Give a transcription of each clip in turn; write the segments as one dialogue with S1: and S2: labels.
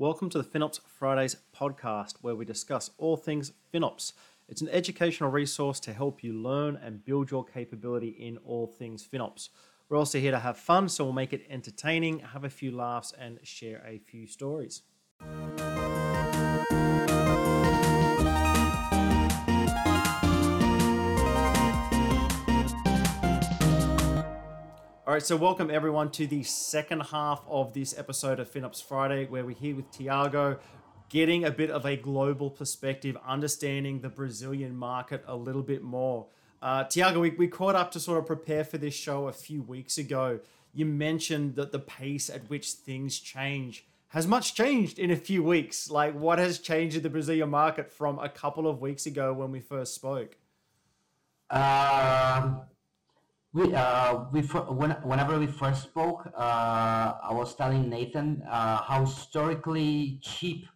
S1: Welcome to the FinOps Fridays podcast, where we discuss all things FinOps. It's an educational resource to help you learn and build your capability in all things FinOps. We're also here to have fun, so we'll make it entertaining, have a few laughs, and share a few stories. Right, so welcome everyone to the second half of this episode of FinOps Friday, where we're here with Thiago, getting a bit of a global perspective, understanding the Brazilian market a little bit more. Uh, Thiago, we, we caught up to sort of prepare for this show a few weeks ago. You mentioned that the pace at which things change has much changed in a few weeks. Like, what has changed in the Brazilian market from a couple of weeks ago when we first spoke?
S2: Um, we, uh, we when, whenever we first spoke, uh, I was telling Nathan uh, how historically cheap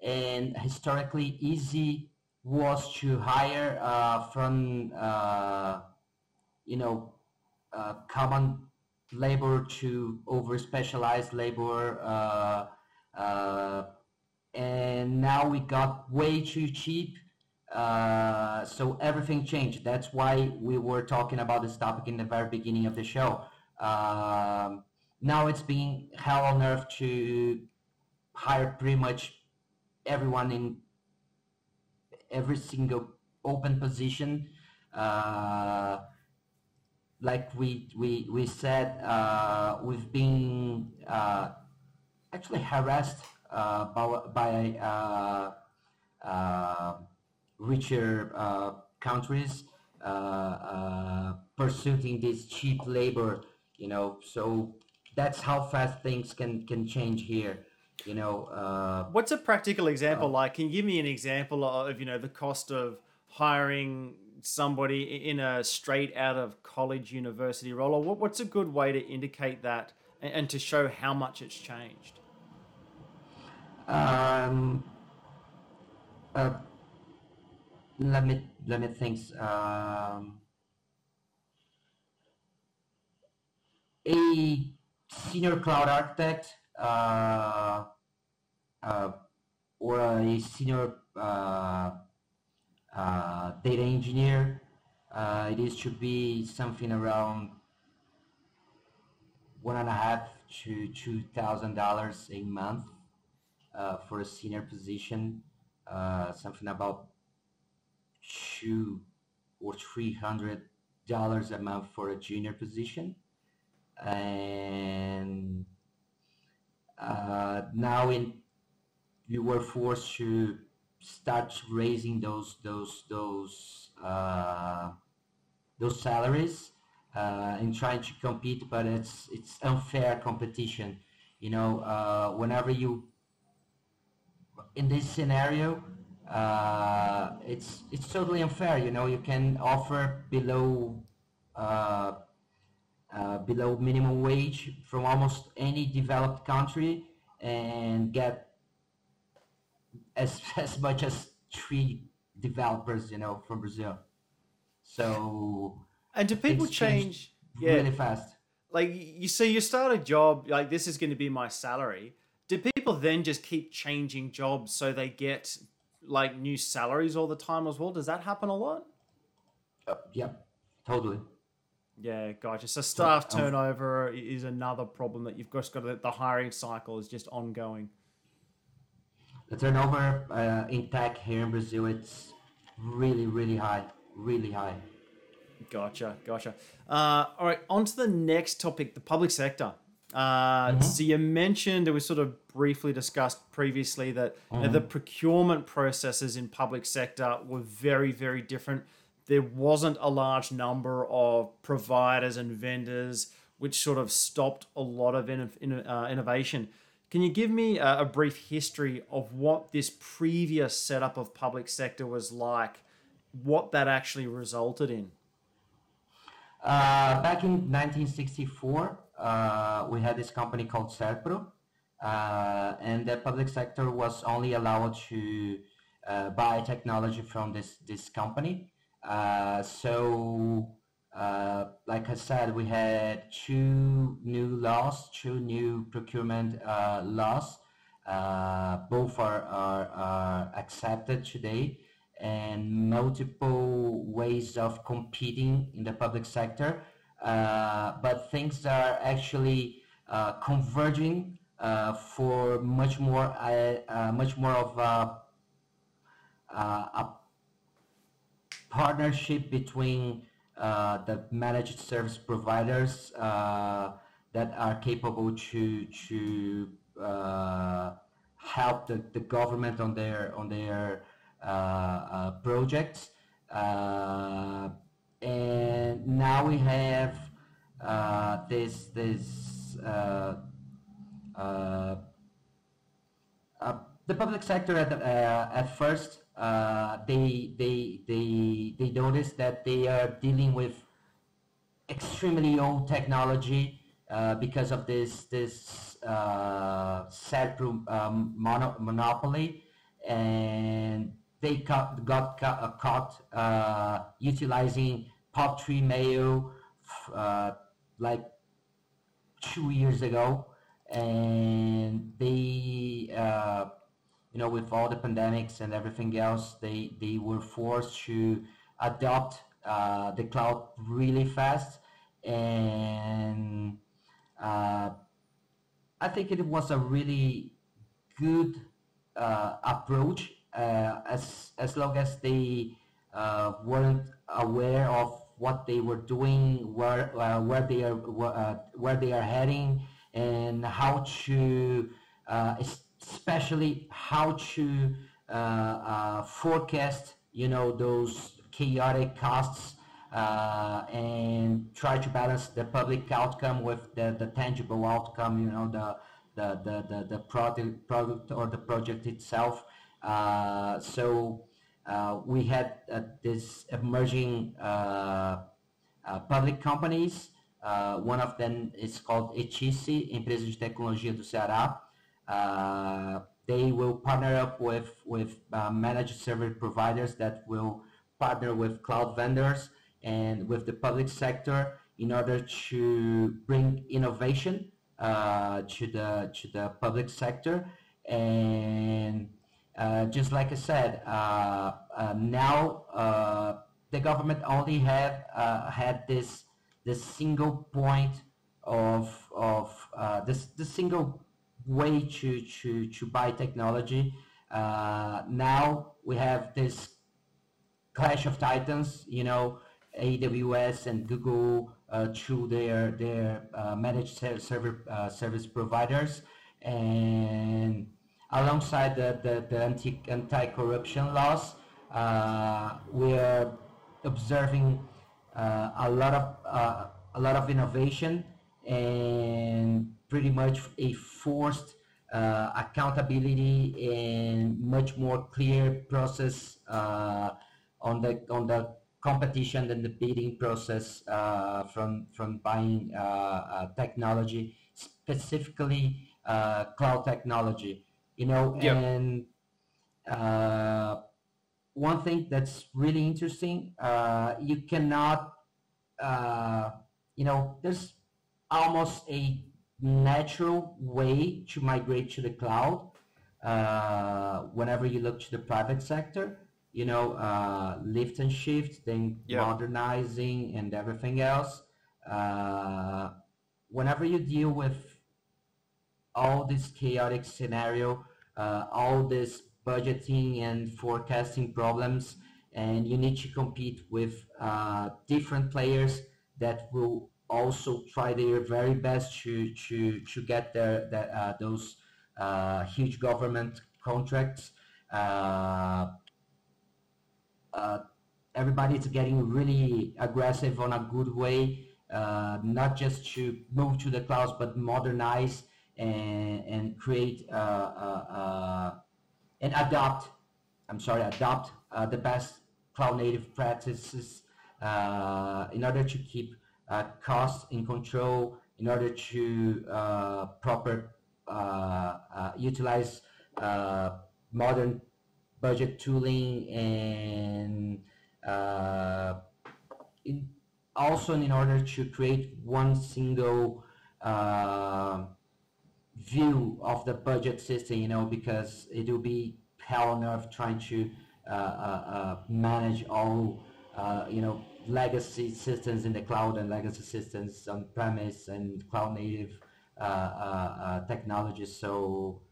S2: and historically easy was to hire uh, from uh, you know uh, common labor to over specialized labor and now we got way too cheap uh, so everything changed that's why we were talking about this topic in the very beginning of the show um, now it's being hell on earth to hire pretty much everyone in every single open position. Uh, like we we we said, uh, we've been uh, actually harassed uh, by, by uh, uh, richer countries pursuing this cheap labor. You know, so that's how fast things can can change here you know uh,
S1: what's a practical example uh, like? Can you give me an example of you know the cost of hiring somebody in a straight out of college university role or what, what's a good way to indicate that and, to show how much it's changed?
S2: Um, uh, let me let me think um, a senior cloud architect uh, uh, or a senior uh, data engineer. it is to be something around one and a half to two thousand dollars a month uh, for a senior position. Uh, something about two or three hundred dollars a month for a junior position, and uh, now in you were forced to start raising those those those uh, those salaries uh, and trying to compete, but it's it's unfair competition. You know, uh, whenever you in this scenario, uh, it's it's totally unfair. You know, you can offer below uh, uh, below minimum wage from almost any developed country and get as as much as three developers, you know, from Brazil. So
S1: and do people change yeah,
S2: really fast?
S1: Like you see, you start a job like this is going to be my salary. Do people then just keep changing jobs so they get like new salaries all the time as well? Does that happen a lot?
S2: Uh, yep, totally.
S1: Yeah, gotcha. So staff um, turnover is another problem that you've just got. To, the hiring cycle is just ongoing.
S2: The turnover uh, in tech here in Brazil, it's really, really high, really high.
S1: Gotcha, gotcha. Uh, all right, on to the next topic, the public sector. Uh, mm-hmm. So you mentioned it was sort of briefly discussed previously that mm-hmm. you know, the procurement processes in public sector were very, very different there wasn't a large number of providers and vendors, which sort of stopped a lot of in, in, uh, innovation. Can you give me a, a, brief history of what this previous setup of public sector was like, what that actually resulted in?
S2: Uh, back in 1964, uh, we had this company called Serpro, uh, and the public sector was only allowed to uh, buy technology from this, this company. Uh, so, uh, like I said, we had two new laws, two new procurement laws both are, are, are accepted today and multiple ways of competing in the public sector. Uh, but things are actually uh, converging uh, for much more, much more of a, a partnership between the managed service providers that are capable to to help the, the government on their on their uh, uh, projects. Uh, and now we have this this the public sector at, the, at first uh, they they they they noticed that they are dealing with extremely old technology uh, because of this this uh, sad um, mono- monopoly. And they got, got uh, caught uh, utilizing POP3 mail uh, like two years ago, and they, uh, you know, with all the pandemics and everything else, they they were forced to adopt uh, the cloud really fast, and uh, I think it was a really good approach uh, as as long as they uh, weren't aware of what they were doing, where uh, where they are where they are heading, and how to especially how to forecast you know those chaotic costs uh, and try to balance the public outcome with the, the tangible outcome, you know, the the, the, the, the product, product or the project itself. Uh, so uh, we had uh, this emerging public companies. one of them is called Etice, Empresa de Tecnologia do Ceará. they will partner up with, with managed service providers that will partner with cloud vendors and with the public sector in order to bring innovation uh, to the to the public sector and just like I said, uh, uh, now uh, the government only have uh, had this this single point of of uh, this the single way to to to buy technology. now we have this clash of titans. You know, AWS and Google through their their managed server service providers and alongside the, the, the anti, anti-corruption laws, uh, we are observing uh, a lot of uh, a lot of innovation and pretty much a forced uh, accountability and much more clear process uh, on the on the competition and the bidding process uh, from from buying technology, specifically cloud technology you know yep. and uh, one thing that's really interesting uh, you cannot uh, you know there's almost a natural way to migrate to the cloud uh, whenever you look to the private sector you know uh, lift and shift then yep. modernizing and everything else uh, whenever you deal with all this chaotic scenario all this budgeting and forecasting problems and you need to compete with uh, different players that will also try their very best to to to get their, their uh, those uh, huge government contracts. Uh, uh, everybody is getting really aggressive on a good way, not just to move to the clouds, but modernize and, and create uh, uh, uh, and adopt, I'm sorry, adopt the best cloud native practices in order to keep costs in control, in order to proper utilize modern budget tooling and uh, in, also in order to create one single uh, view of the budget system, you know, because it will be hell on earth trying to uh, uh, uh, manage all, uh, you know, legacy systems in the cloud and legacy systems on premise and cloud native uh, technologies. So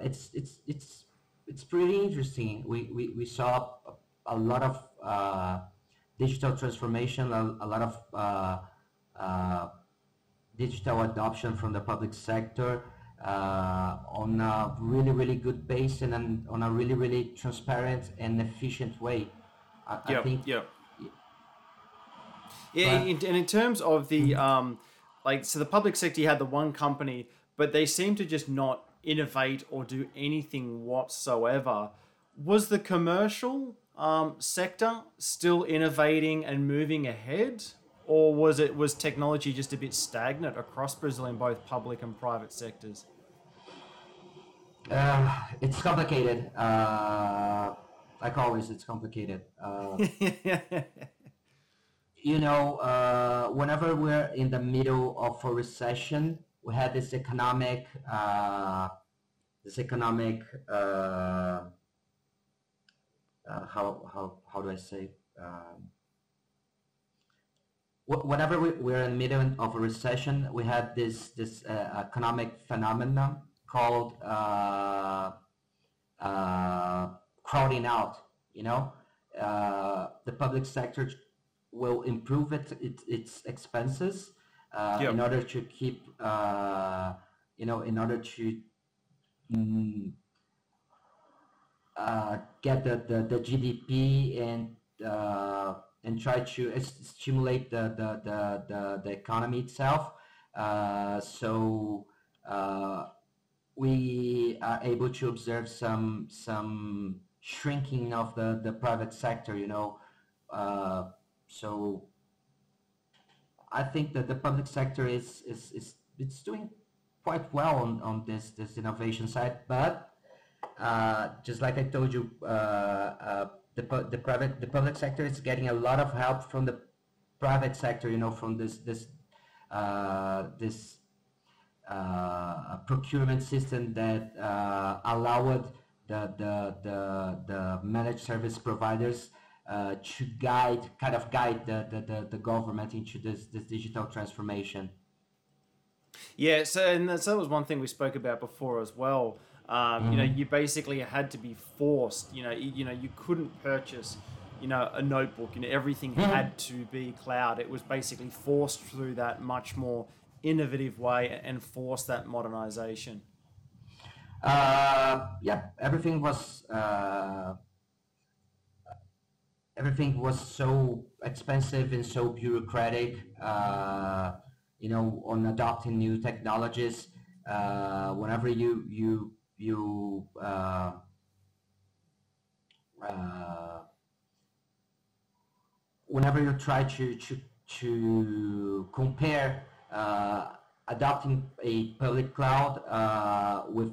S2: it's it's it's it's pretty interesting. We we, we saw a, a lot of digital transformation, a, a lot of digital adoption from the public sector uh, on a really, really good base and an, on a really, really transparent and efficient way.
S1: I, I think. Yeah. Yeah, and in terms of the mm-hmm. um, like, so the public sector you had the one company, but they seem to just not innovate or do anything whatsoever. Was the commercial um, sector still innovating and moving ahead? Or was it was technology just a bit stagnant across Brazil in both public and private sectors?
S2: Uh, it's complicated. Uh, like always, it's complicated. Uh, you know, uh, whenever we're in the middle of a recession, we had this economic, uh, this economic. Uh, how how how do I say? Um, whenever we, we're in the middle of a recession, we have this this uh, economic phenomenon called uh, uh, crowding out. You know, uh, the public sector will improve it, it its expenses uh, yep. in order to keep, uh, you know, in order to. Mm, get the, the, the GDP and and try to stimulate the, the, the, the, the economy itself. Uh, so uh, we are able to observe some some shrinking of the, the private sector, you know. Uh, so I think that the public sector is, is, is it's doing quite well on, on this, this innovation side, but uh, just like I told you, uh, uh, the, the private the public sector is getting a lot of help from the private sector you know from this this uh, this uh, procurement system that uh, allowed the, the, the, the managed service providers uh, to guide kind of guide the, the, the, government into this, this digital transformation.
S1: Yeah so and that was one thing we spoke about before as well um, mm. You know, mm-hmm. you basically had to be forced. You know, you, you know, you couldn't purchase, you know, a notebook. You know, everything mm. had to be cloud. It was basically forced through that much more innovative way and force that modernization.
S2: Uh, yeah, everything was uh, everything was so expensive and so bureaucratic. Uh, you know, on adopting new technologies. Uh, whenever you you you uh, uh, whenever you try to to, to compare uh, adopting a public cloud uh, with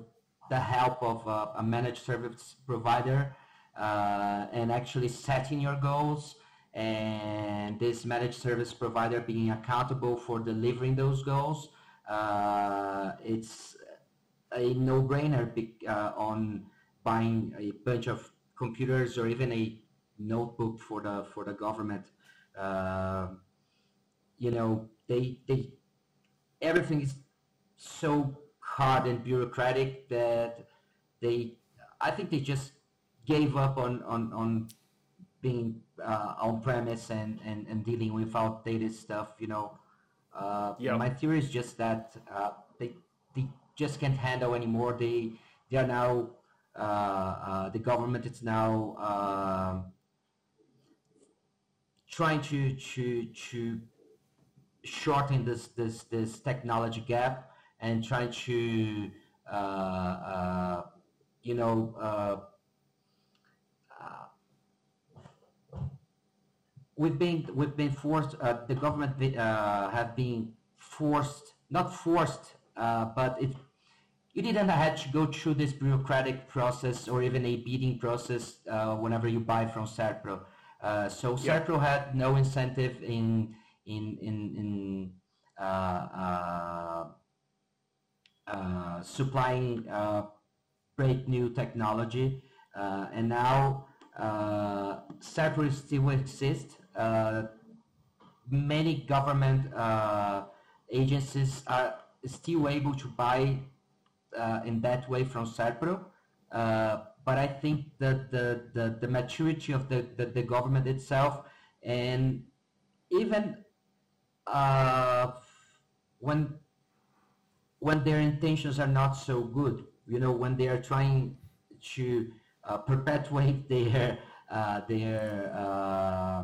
S2: the help of a managed service provider uh, and actually setting your goals and this managed service provider being accountable for delivering those goals uh, it's a no-brainer uh, on buying a bunch of computers or even a notebook for the for the government. Uh, you know, they they everything is so hard and bureaucratic that they I think they just gave up on on on being uh, on premise and, and and dealing with outdated stuff. You know, uh, yep. my theory is just that uh, they they just can't handle anymore. They they are now uh, uh, the government is now uh, trying to to to shorten this this this technology gap and trying to uh, uh, you know uh, we've been we've been forced the government have been forced not forced but it you didn't have to go through this bureaucratic process or even a bidding process uh, whenever you buy from Serpro. Uh, so yeah. Serpro had no incentive in in in, in uh, uh uh, supplying uh, great new technology. Uh, and now uh, Serpro still exists. Uh, many government agencies are still able to buy in that way from Serpro. but I think that the, the, the maturity of the, the, the government itself and even uh, when when their intentions are not so good you know when they are trying to uh, perpetuate their uh, their uh,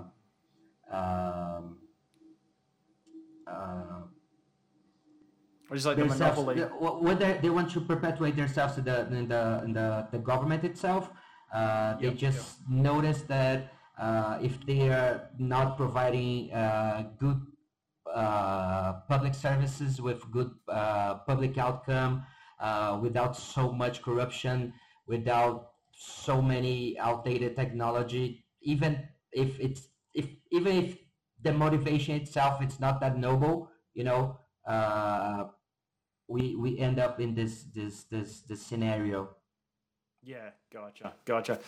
S2: um, uh,
S1: or just like the monopoly.
S2: Whether they want to perpetuate themselves in the in the in the, the government itself, uh, they yep, just yep. notice that uh, if they are not providing uh, good uh, public services with good uh, public outcome, uh, without so much corruption, without so many outdated technology, even if it's if even if the motivation itself it's not that noble, you know, uh, we we end up in this this this this scenario.
S1: Yeah, gotcha, gotcha.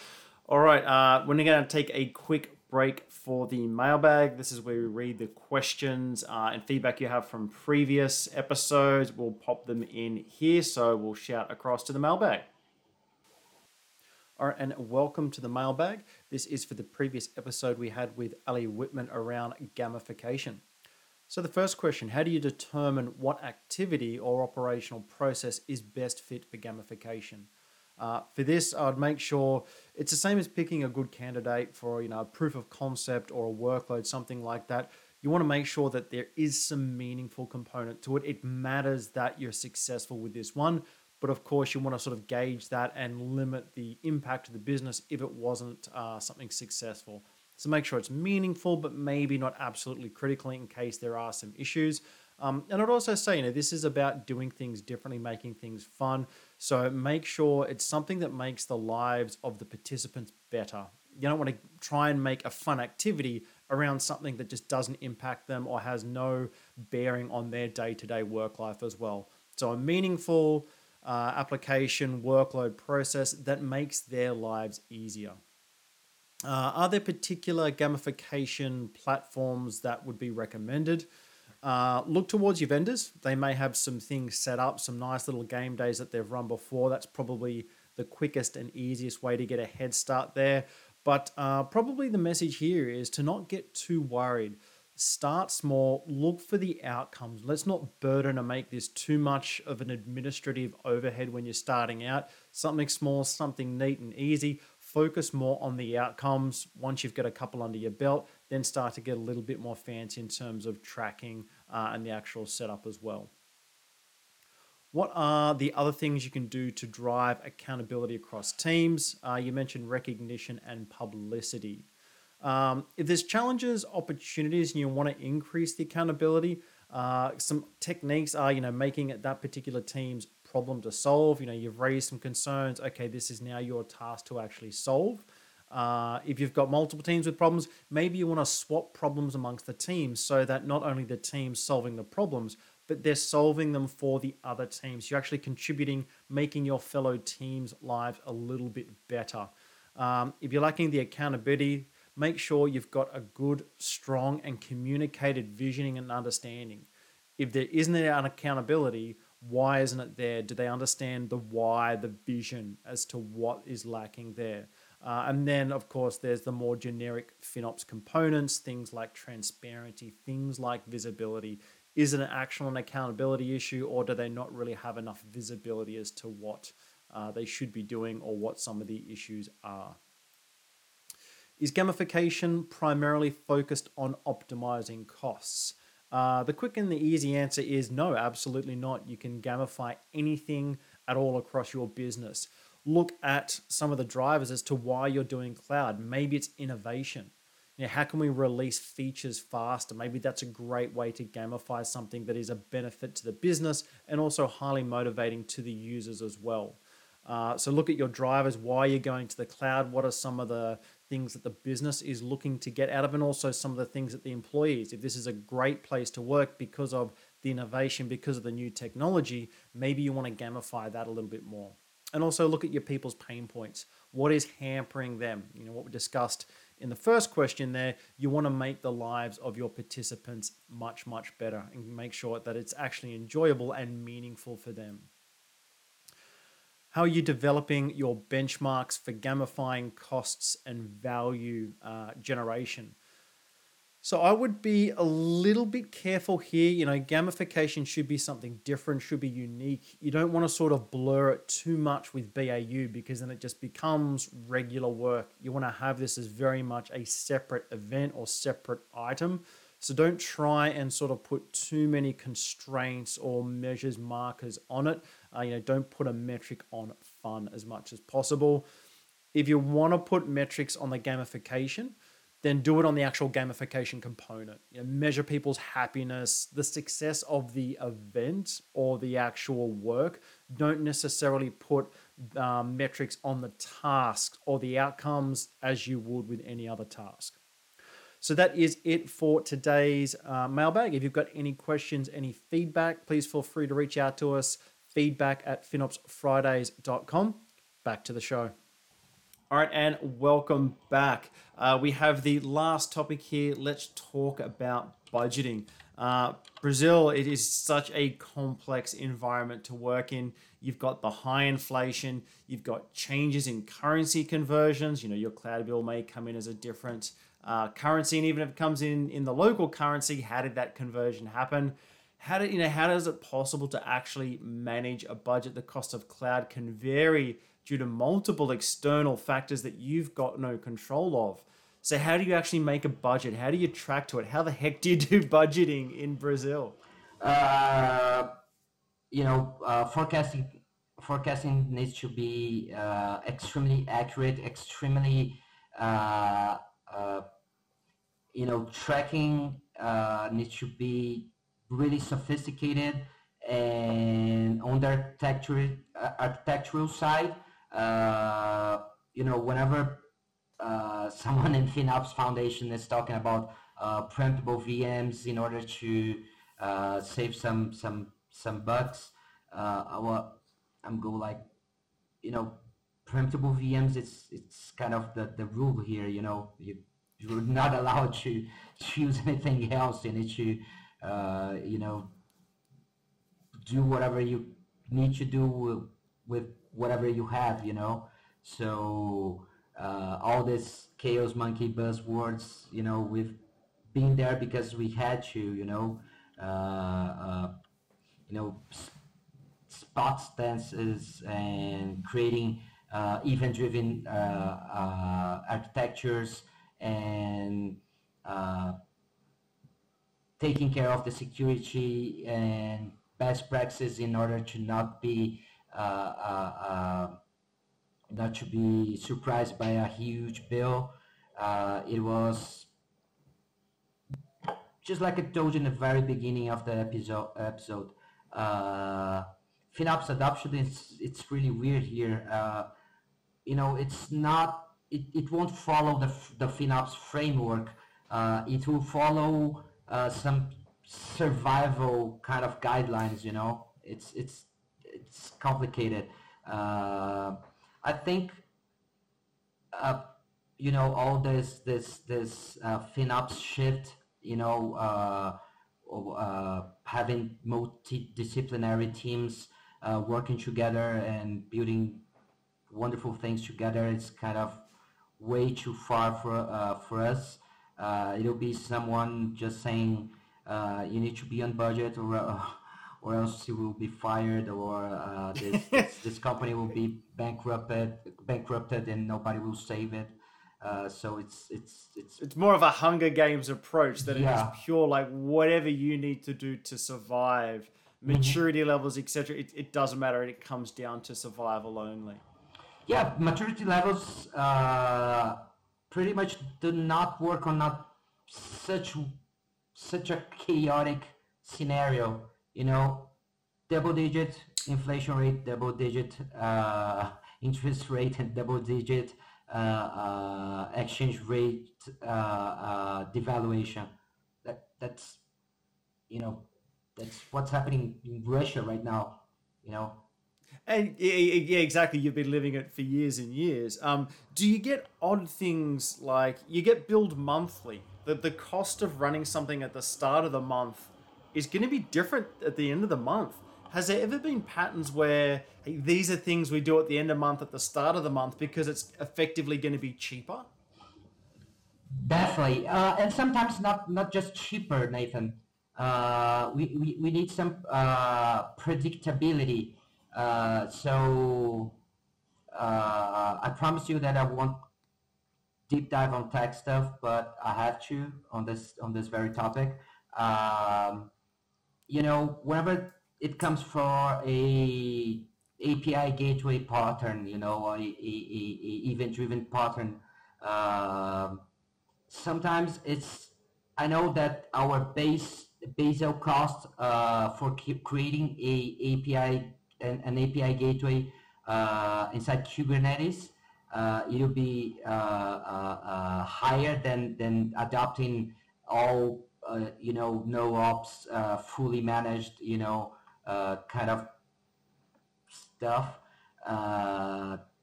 S1: All right, uh, we're going to take a quick break for the mailbag. This is where we read the questions uh, and feedback you have from previous episodes. We'll pop them in here, so we'll shout across to the mailbag. All right, and welcome to the mailbag. This is for the previous episode we had with Ali Whitman around gamification. So, the first question How do you determine what activity or operational process is best fit for gamification? Uh, for this, I'd make sure it's the same as picking a good candidate for you know a proof of concept or a workload, something like that. You want to make sure that there is some meaningful component to it. It matters that you're successful with this one, but of course, you want to sort of gauge that and limit the impact to the business if it wasn't uh, something successful. So make sure it's meaningful, but maybe not absolutely critically in case there are some issues. Um, and I'd also say, you know, this is about doing things differently, making things fun. So make sure it's something that makes the lives of the participants better. You don't want to try and make a fun activity around something that just doesn't impact them or has no bearing on their day to day work life as well. So a meaningful uh, application workload process that makes their lives easier. Uh, are there particular gamification platforms that would be recommended? Uh, look towards your vendors. They may have some things set up, some nice little game days that they've run before. That's probably the quickest and easiest way to get a head start there. But uh, probably the message here is to not get too worried. Start small, look for the outcomes. Let's not burden or make this too much of an administrative overhead when you're starting out. Something small, something neat and easy focus more on the outcomes once you've got a couple under your belt, then start to get a little bit more fancy in terms of tracking uh, and the actual setup as well. What are the other things you can do to drive accountability across teams? Uh, you mentioned recognition and publicity. Um, if there's challenges, opportunities, and you want to increase the accountability, uh, some techniques are, you know, making that particular team's problem to solve. You know, you've raised some concerns. Okay, this is now your task to actually solve. Uh, if you've got multiple teams with problems, maybe you want to swap problems amongst the teams so that not only the teams solving the problems, but they're solving them for the other teams. You're actually contributing, making your fellow teams' lives a little bit better. Um, if you're lacking the accountability, make sure you've got a good, strong, and communicated visioning and understanding. If there isn't an accountability, why isn't it there? Do they understand the why, the vision as to what is lacking there? Uh, and then, of course, there's the more generic FinOps components, things like transparency, things like visibility. Is it an actual and accountability issue, or do they not really have enough visibility as to what uh, they should be doing or what some of the issues are? Is gamification primarily focused on optimizing costs? Uh, the quick and the easy answer is no, absolutely not. You can gamify anything at all across your business. Look at some of the drivers as to why you're doing cloud. Maybe it's innovation. You know, how can we release features faster? Maybe that's a great way to gamify something that is a benefit to the business and also highly motivating to the users as well. Uh, so look at your drivers, why you're going to the cloud, what are some of the things that the business is looking to get out of, and also some of the things that the employees, if this is a great place to work because of the innovation because of the new technology, maybe you want to gamify that a little bit more. And also look at your people's pain points. What is hampering them? You know, what we discussed in the first question there, you want to make the lives of your participants much, much better and make sure that it's actually enjoyable and meaningful for them. How are you developing your benchmarks for gamifying costs and value uh, generation? So I would be a little bit careful here. You know, gamification should be something different, should be unique. You don't want to sort of blur it too much with BAU because then it just becomes regular work. You want to have this as very much a separate event or separate item. So don't try and sort of put too many constraints or measures markers on it. Uh, you know, don't put a metric on fun as much as possible. If you want to put metrics on the gamification, then do it on the actual gamification component. You know, measure people's happiness, the success of the event or the actual work. Don't necessarily put um, metrics on the tasks or the outcomes as you would with any other task. So that is it for today's uh, mailbag. If you've got any questions, any feedback, please feel free to reach out to us. Feedback at finopsfridays.com. Back to the show. All right, and welcome back. Uh, we have the last topic here. Let's talk about budgeting. Uh, Brazil, it is such a complex environment to work in. You've got the high inflation, you've got changes in currency conversions. You know, your cloud bill may come in as a different uh, currency, and even if it comes in in the local currency, how did that conversion happen? How did you know? How is it possible to actually manage a budget? The cost of cloud can vary due to multiple external factors that you've got no control of. So how do you actually make a budget? How do you track to it? How the heck do you do budgeting in Brazil?
S2: Uh, you know, uh, forecasting forecasting needs to be uh, extremely accurate, extremely uh, uh, you know, tracking uh, needs to be really sophisticated and on the architecture, uh, architectural side, uh, you know, whenever uh, someone in FinOps Foundation is talking about uh, preemptible VMs in order to uh, save some some some bucks, I will, I'm go like, you know, preemptible VMs. It's it's kind of the, the rule here. You know, you you're not allowed to choose anything else. You need to, uh, you know, do whatever you need to do with, with whatever you have. You know, so uh, all this chaos monkey buzzwords. You know, we've been there because we had to. You know, uh, uh you know, spot instances and creating uh, event-driven architectures and taking care of the security and best practices in order to not be uh, uh, uh not to be surprised by a huge bill. Uh, it was just like I told you in the very beginning of the episode. Episode, uh, FinOps adoption is it's really weird here. you know, it's not it, it won't follow the, the FinOps framework. Uh, it will follow uh, some survival kind of guidelines. You know, it's it's it's complicated. Uh, I think uh, you know all this this this uh, FinOps shift. You know, uh, having multidisciplinary teams working together and building wonderful things together. It's kind of way too far for uh, for us. Uh, it'll be someone just saying uh, you need to be on budget or uh, or else you will be fired or uh, this, this, this company will be bankrupted bankrupted and nobody will save it. Uh, so it's it's it's
S1: it's more of a Hunger Games approach that yeah. it is pure like whatever you need to do to survive, mm-hmm. maturity mm-hmm. levels, etc. It, it doesn't matter. It comes down to survival only
S2: yeah, maturity levels uh, pretty much do not work on such such a chaotic scenario. You know, double digit inflation rate, double digit uh, interest rate, and double digit uh, uh exchange rate uh, uh, devaluation. That that's you know that's what's happening in Russia right now. You know.
S1: And yeah, exactly. You've been living it for years and years. Um, do you get odd things like you get billed monthly? That the cost of running something at the start of the month is going to be different at the end of the month. Has there ever been patterns where hey, these are things we do at the end of month, at the start of the month, because it's effectively going to be cheaper?
S2: Definitely, uh, and sometimes not not just cheaper, Nathan. Uh, we, we, we need some uh, predictability. Uh, so uh, I promise you that I won't deep dive on tech stuff, but I have to on this on this very topic. Um, you know, whenever it comes for a API gateway pattern, you know, a, a, a event-driven pattern. Um, sometimes it's I know that our base basal cost uh, for creating a API an, an API gateway uh, inside Kubernetes uh, it'll be uh, uh, uh, higher than than adopting all you know no ops fully managed you know kind of stuff.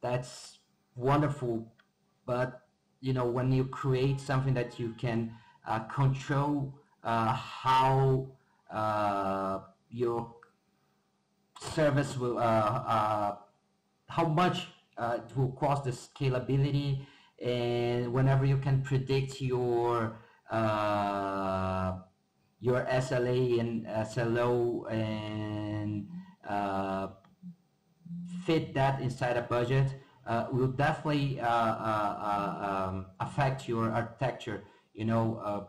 S2: That's wonderful. But you know when you create something that you can control how your service will uh uh how much uh, it will cost the scalability and whenever you can predict your uh, your SLA and SLO and uh, fit that inside a budget uh, will definitely uh, uh, um, affect your architecture. You know,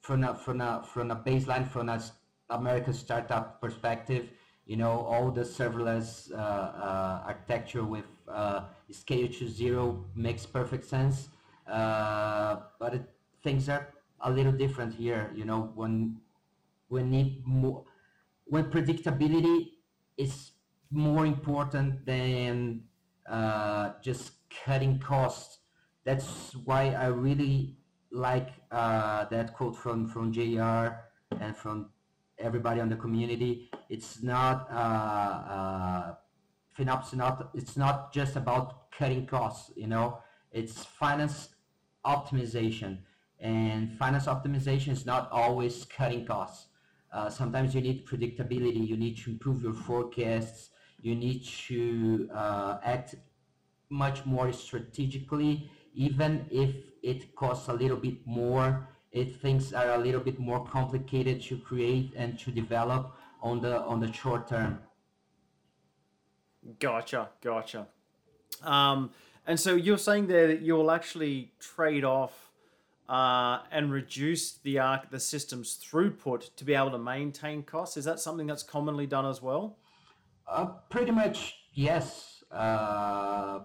S2: from a from a from a baseline from a American startup perspective, you know, all the serverless architecture with uh, scale to zero makes perfect sense. Uh, but it, things are a little different here. You know, when we need more, when predictability is more important than uh, just cutting costs. That's why I really like uh, that quote from from JR and from everybody on the community. It's not uh, uh FinOps not it's not just about cutting costs, you know, it's finance optimization. And finance optimization is not always cutting costs. Uh, sometimes you need predictability, you need to improve your forecasts, you need to uh, act much more strategically, even if it costs a little bit more, if things are a little bit more complicated to create and to develop on the on the short term.
S1: Gotcha, gotcha. Um, and so you're saying there that you'll actually trade off uh, and reduce the arc the system's throughput to be able to maintain costs. Is that something that's commonly done as well?
S2: Uh, pretty much, yes. Uh,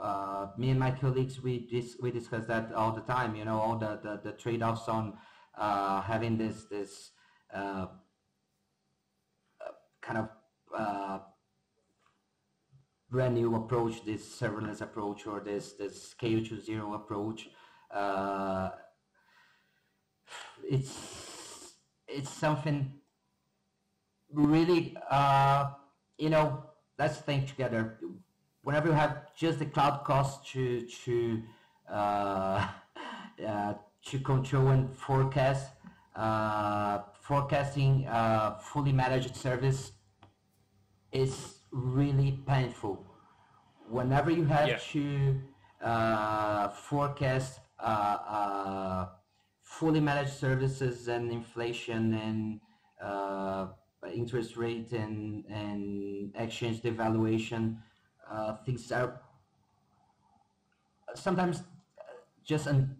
S2: uh, me and my colleagues, we dis- we discuss that all the time. You know, all the the, the trade offs on uh, having this this uh, kind of brand new approach, this serverless approach or this this scale to zero approach. Uh, it's it's something really uh, you know let's think together whenever you have just the cloud cost to to uh, uh, to control and forecast uh, forecasting uh, fully managed service is really painful. Whenever you have yeah. to uh, forecast uh, uh, fully managed services and inflation and uh, interest rate and, and exchange devaluation, uh, things are sometimes just un-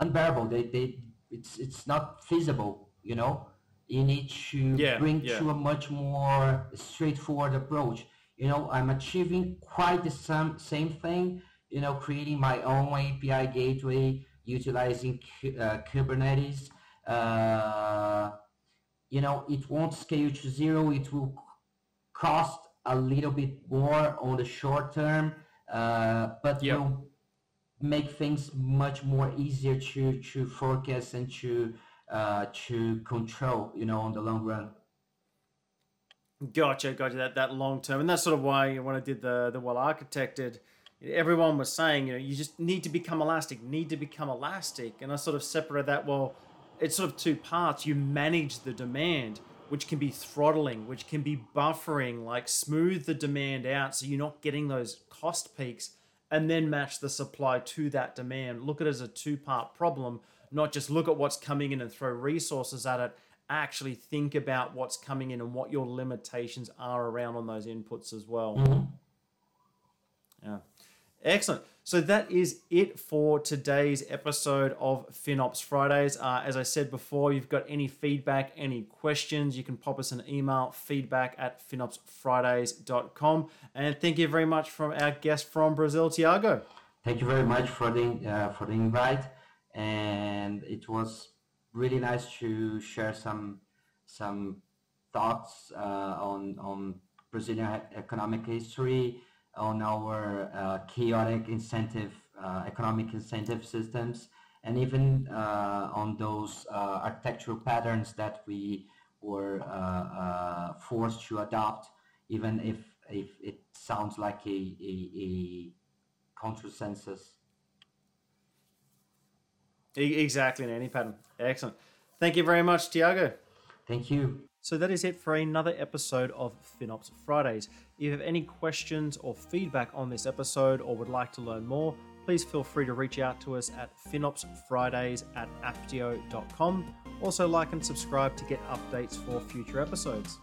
S2: unbearable. They, they, it's, it's not feasible, you know? you need to yeah, bring yeah. to a much more straightforward approach. You know, I'm achieving quite the same, same thing, you know, creating my own API gateway, utilizing uh, Kubernetes. Uh, you know, it won't scale to zero. It will cost a little bit more on the short term, uh, but yep. will make things much more easier to, to forecast and to uh, to control, you know, on the long run.
S1: Gotcha, gotcha. That that long term, and that's sort of why when I did the the well architected, everyone was saying, you know, you just need to become elastic, need to become elastic, and I sort of separated that. Well, it's sort of two parts. You manage the demand, which can be throttling, which can be buffering, like smooth the demand out so you're not getting those cost peaks, and then match the supply to that demand. Look at it as a two part problem, not just look at what's coming in and throw resources at it actually think about what's coming in and what your limitations are around on those inputs as well.
S2: Mm-hmm.
S1: Yeah. Excellent. So that is it for today's episode of FinOps Fridays. Uh, as I said before, you've got any feedback, any questions, you can pop us an email, feedback at finopsfridays.com. And thank you very much from our guest from Brazil, Thiago.
S2: Thank you very much for the, uh, for the invite. And it was really nice to share some some thoughts uh, on on Brazilian economic history, on our uh, chaotic incentive uh, economic incentive systems, and even uh, on those uh, architectural patterns that we were uh, forced to adopt, even if if it sounds like a a, a consensus.
S1: Exactly, in any pattern. Excellent. Thank you very much, Thiago.
S2: Thank you.
S1: So that is it for another episode of FinOps Fridays. If you have any questions or feedback on this episode or would like to learn more, please feel free to reach out to us at finopsfridays at apptio.com. Also, like and subscribe to get updates for future episodes.